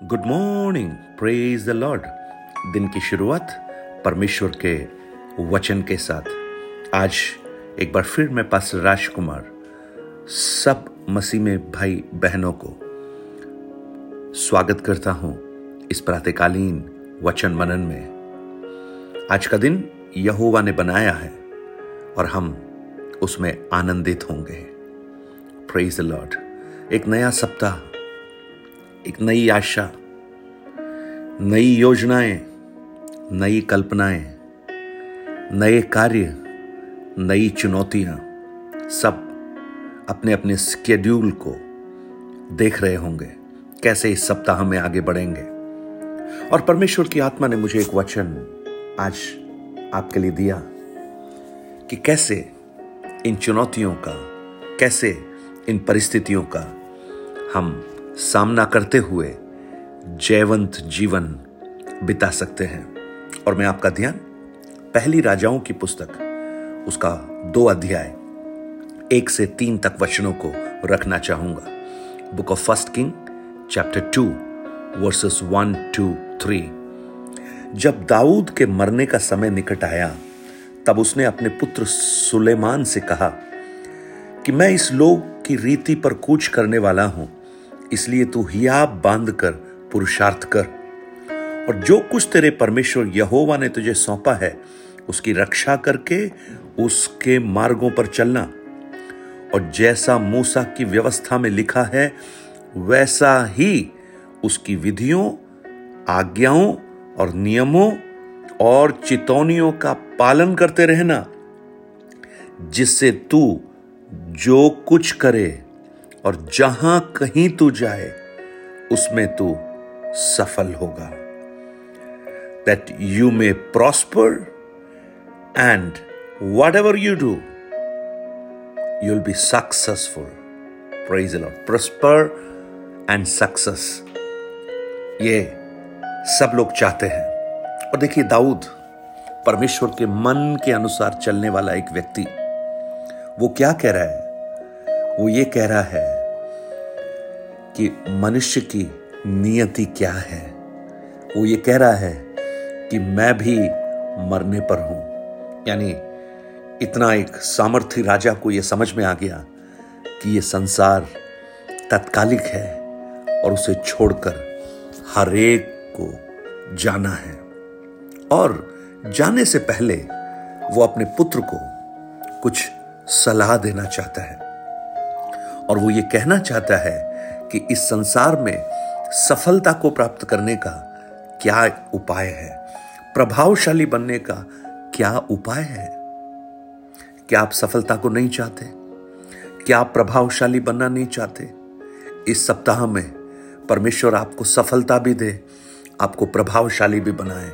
Good morning praise the Lord दिन की शुरुआत परमेश्वर के वचन के साथ। आज एक बार फिर मैं पास राजकुमार, सब मसीह में भाई बहनों को स्वागत करता हूँ इस प्रातकालीन वचन मनन में। आज का दिन यहोवा ने बनाया है और हम उसमें आनंदित होंगे। प्रेज द लॉर्ड एक नया सप्ताह एक नई आशा, नई योजनाएँ, नई कल्पनाएँ, नए कार्य, नई चुनौतियाँ सब अपने अपने स्केड्यूल को देख रहे होंगे। कैसे इस सप्ताह में आगे बढ़ेंगे? और परमेश्वर की आत्मा ने मुझे एक वचन आज आपके लिए दिया कि कैसे इन चुनौतियों का, कैसे इन परिस्थितियों का हम सामना करते हुए जयवंत जीवन बिता सकते हैं। और मैं आपका ध्यान पहली राजाओं की पुस्तक, उसका दो अध्याय, एक से तीन तक वचनों को रखना चाहूँगा। Book of First King chapter two verses one two three जब दाऊद के मरने का समय निकट आया, तब उसने अपने पुत्र सुलेमान से कहा कि मैं इस लोग की रीति पर कूच करने वाला हूँ। इसलिए तू हियाब बाँध कर, पुरुषार्थ कर। और जो कुछ तेरे परमेश्वर यहोवा ने तुझे सौंपा है, उसकी रक्षा करके उसके मार्गों पर चलना। और जैसा मूसा की व्यवस्था में लिखा है, वैसा ही उसकी विधियों, आज्ञाओं और नियमों और चितौनियों का पालन करते रहना, जिससे तू जो कुछ करे और जहाँ कहीं तू जाए, उसमें तू सफल होगा। That you may prosper and whatever you do you will be successful praise Lord prosper and success ये सब लोग चाहते हैं। और देखिए, दाऊद परमेश्वर के मन के अनुसार चलने वाला एक व्यक्ति, वो क्या कह रहा है? वो ये कह रहा है कि मनुष्य की नियति क्या है? वो ये कह रहा है कि मैं भी मरने पर हूँ। यानी इतना एक सामर्थ्य राजा को यह समझ में आ गया कि यह संसार तत्कालिक है और उसे छोड़कर हर एक को जाना है। और जाने से पहले वो अपने पुत्र को कुछ सलाह देना चाहता है। और वो ये कहना चाहता है कि इस संसार में सफलता को प्राप्त करने का क्या उपाय है? प्रभावशाली बनने का क्या उपाय है? क्या आप सफलता को नहीं चाहते? क्या आप प्रभावशाली बनना नहीं चाहते? इस सप्ताह में परमेश्वर आपको सफलता भी दे, आपको प्रभावशाली भी बनाए।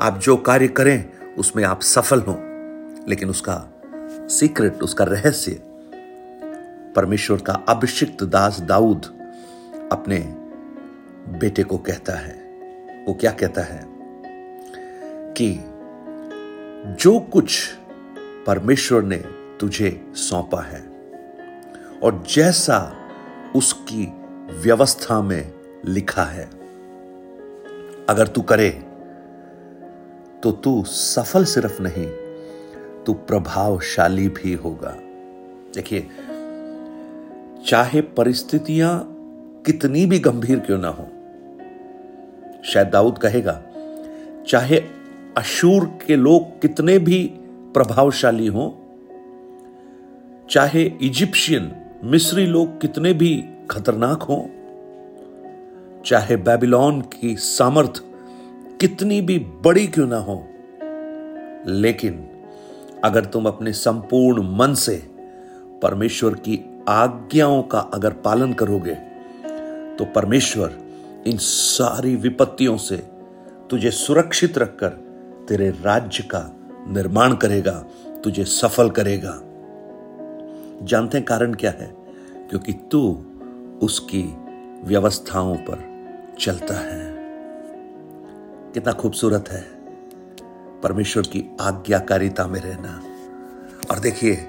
आप जो कार्य करें, उसमें आप सफल हो। लेकिन उसका सीक्रेट, उसका रहस्य, परमेश्वर का अभिषिक्त दास दाऊद अपने बेटे को कहता है। वो क्या कहता है? कि जो कुछ परमेश्वर ने तुझे सौंपा है और जैसा उसकी व्यवस्था में लिखा है, अगर तू करे तो तू सफल सिर्फ़ नहीं, तू प्रभावशाली भी होगा। देखिए, चाहे परिस्थितियाँ कितनी भी गंभीर क्यों ना हो। शायद दाऊद कहेगा, चाहे अशूर के लोग कितने भी प्रभावशाली हों, चाहे इजिप्शियन, मिस्री लोग कितने भी खतरनाक हों, चाहे बेबीलोन की सामर्थ कितनी भी बड़ी क्यों ना हो, लेकिन अगर तुम अपने संपूर्ण मन से परमेश्वर की आज्ञाओं का अगर पालन करोगे तो परमेश्वर, इन सारी विपत्तियों से तुझे सुरक्षित रखकर तेरे राज्य का निर्माण करेगा, तुझे सफल करेगा। जानते हैं कारण क्या है? क्योंकि तू उसकी व्यवस्थाओं पर चलता है। कितना खूबसूरत है। परमेश्वर की आज्ञाकारिता में रहना। और देखिए,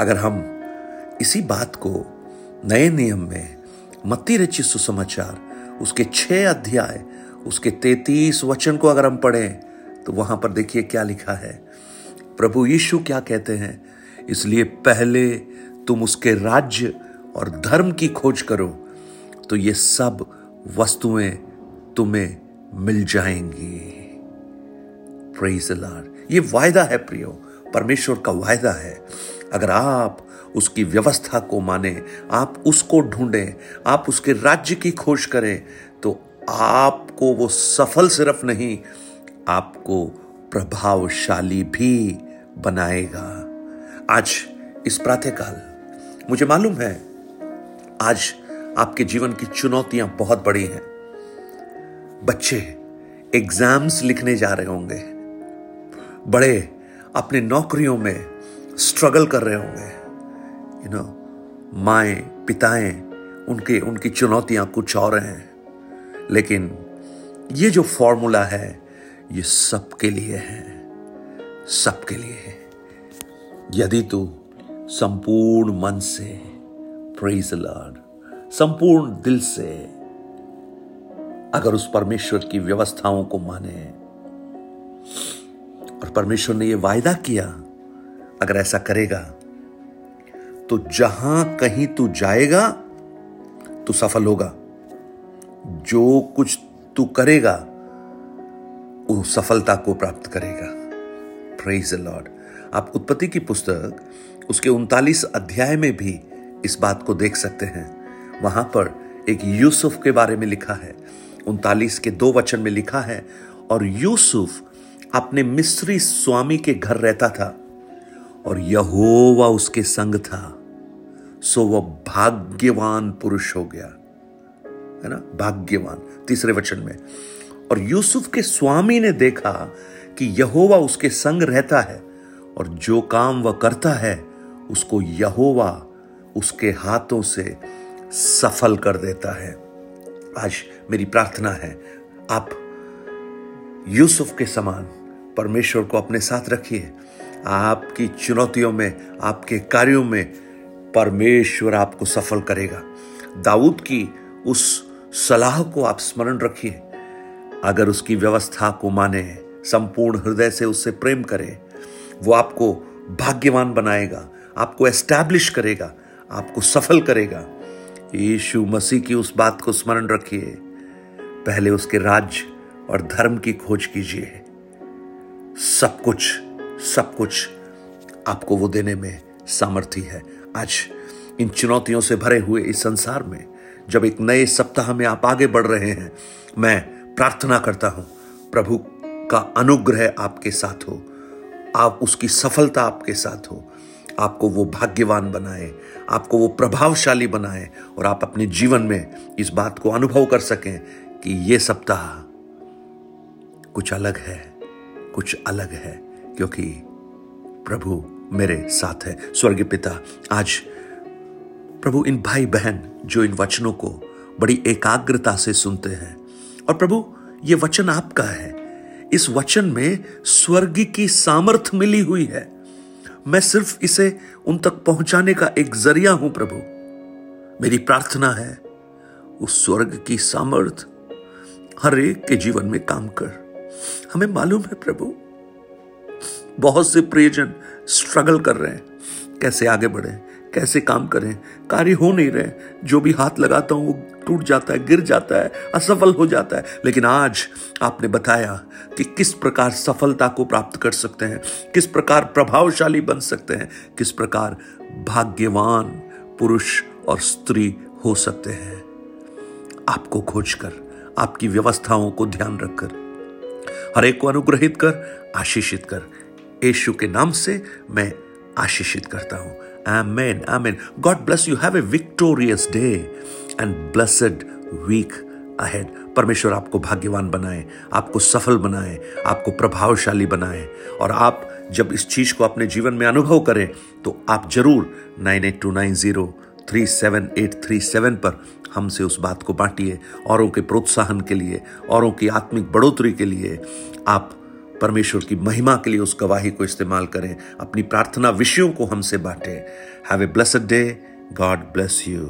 अगर हम इसी बात को नए नियम में मत्ती रची सुसमाचार, उसके छह अध्याय, उसके तैतीस वचन को अगर हम पढ़ें तो वहाँ पर देखिए क्या लिखा है। प्रभु यीशु क्या कहते हैं? इसलिए पहले तुम उसके राज्य और धर्म की खोज करो तो ये सब वस्तुएँ तुम्हें मिल जाएँगी। प्रेज ये वायदा है प्रियो, परमेश्वर का वायदा है। अगर आप उसकी व्यवस्था को माने, आप उसको ढूंढें, आप उसके राज्य की खोज करें तो आपको वो सफल सिर्फ़ नहीं, आपको प्रभावशाली भी बनाएगा। आज इस प्रातःकाल, मुझे मालूम है, आज आपके जीवन की चुनौतियाँ बहुत बड़ी हैं। बच्चे एग्ज़ाम्स लिखने जा रहे होंगे। बड़े अपने नौकरियों में स्ट्रगल कर रहे होंगे। यू नो माए, पिताएँ, उनके, उनकी चुनौतियाँ कुछ और हैं। लेकिन ये जो फॉर्मूला है, ये सबके लिए है। सबके लिए है। यदि तू संपूर्ण मन से प्रेज लॉर्ड संपूर्ण दिल से, अगर उस परमेश्वर की व्यवस्थाओं को माने, और परमेश्वर ने यह वायदा किया अगर ऐसा करेगा तो जहाँ कहीं तू जाएगा, तू सफल होगा। जो कुछ तू करेगा, वो सफलता को प्राप्त करेगा। प्रेज लॉर्ड आप उत्पत्ति की पुस्तक, उसके उनतालीस अध्याय में भी इस बात को देख सकते हैं। वहाँ पर एक यूसुफ के बारे में लिखा है। उनतालीस के दो वचन में लिखा है, और यूसुफ अपने मिस्री स्वामी के घर रहता था। और यहोवा उसके संग था, सो वह भाग्यवान पुरुष हो गया, है ना? भाग्यवान, तीसरे वचन में। और यूसुफ के स्वामी ने देखा कि यहोवा उसके संग रहता है और जो काम वह करता है, उसको यहोवा उसके हाथों से सफल कर देता है। आज मेरी प्रार्थना है, आप यूसुफ के समान परमेश्वर को अपने साथ रखिए। आपकी चुनौतियों में, आपके कार्यों में परमेश्वर आपको सफल करेगा। दाऊद की उस सलाह को आप स्मरण रखिए। अगर उसकी व्यवस्था को माने, संपूर्ण हृदय से उससे प्रेम करें, वो आपको भाग्यवान बनाएगा, आपको एस्टैब्लिश करेगा, आपको सफल करेगा। यीशु मसीह की उस बात को स्मरण रखिए। पहले उसके राज्य और धर्म की खोज कीजिए। सब कुछ सब कुछ आपको वो देने में सामर्थ्य है। आज इन चुनौतियों से भरे हुए इस संसार में, जब एक नए सप्ताह में आप आगे बढ़ रहे हैं, मैं प्रार्थना करता हूँ, प्रभु का अनुग्रह आपके साथ हो, आप उसकी सफलता आपके साथ हो, आपको वो भाग्यवान बनाए, आपको वो प्रभावशाली बनाए, और आप अपने जीवन में इस बात को अनुभव कर सकें कि ये सप्ताह कुछ अलग है, कुछ अलग है। क्योंकि प्रभु मेरे साथ है। स्वर्गीय पिता, आज प्रभु इन भाई बहन जो इन वचनों को बड़ी एकाग्रता से सुनते हैं, और प्रभु, ये वचन आपका है। इस वचन में स्वर्ग की सामर्थ मिली हुई है। मैं सिर्फ़ इसे उन तक पहुँचाने का एक ज़रिया हूँ, प्रभु। मेरी प्रार्थना है, उस स्वर्ग की सामर्थ हर एक के जीवन में काम कर। हमें मालूम है, प्रभु बहुत से प्रियजन स्ट्रगल कर रहे हैं। कैसे आगे बढ़े? कैसे काम करें? कार्य हो नहीं रहे। जो भी हाथ लगाता हूँ, वो टूट जाता है, गिर जाता है, असफल हो जाता है। लेकिन आज आपने बताया कि किस प्रकार सफलता को प्राप्त कर सकते हैं, किस प्रकार प्रभावशाली बन सकते हैं, किस प्रकार भाग्यवान पुरुष और स्त्री हो सकते हैं। आपको खोजकर, आपकी व्यवस्थाओं को ध्यान रखकर हर एक को अनुग्रहित कर, आशीषित कर यशु के नाम से मैं आशीषित करता हूँ Amen. Amen. God bless you. Have a victorious day and blessed week ahead. परमेश्वर आपको भाग्यवान बनाए, आपको सफल बनाए, आपको प्रभावशाली बनाए और आप जब इस चीज़ को अपने जीवन में अनुभव करें तो आप ज़रूर nine eight two nine zero three seven eight three seven पर हमसे उस बात को बांटिए औरों के प्रोत्साहन के लिए औरों की आत्मिक बढ़ोतरी के लिए आप परमेश्वर की महिमा के लिए उस गवाही को इस्तेमाल करें अपनी प्रार्थना विषयों को हमसे बांटें have a blessed day God bless you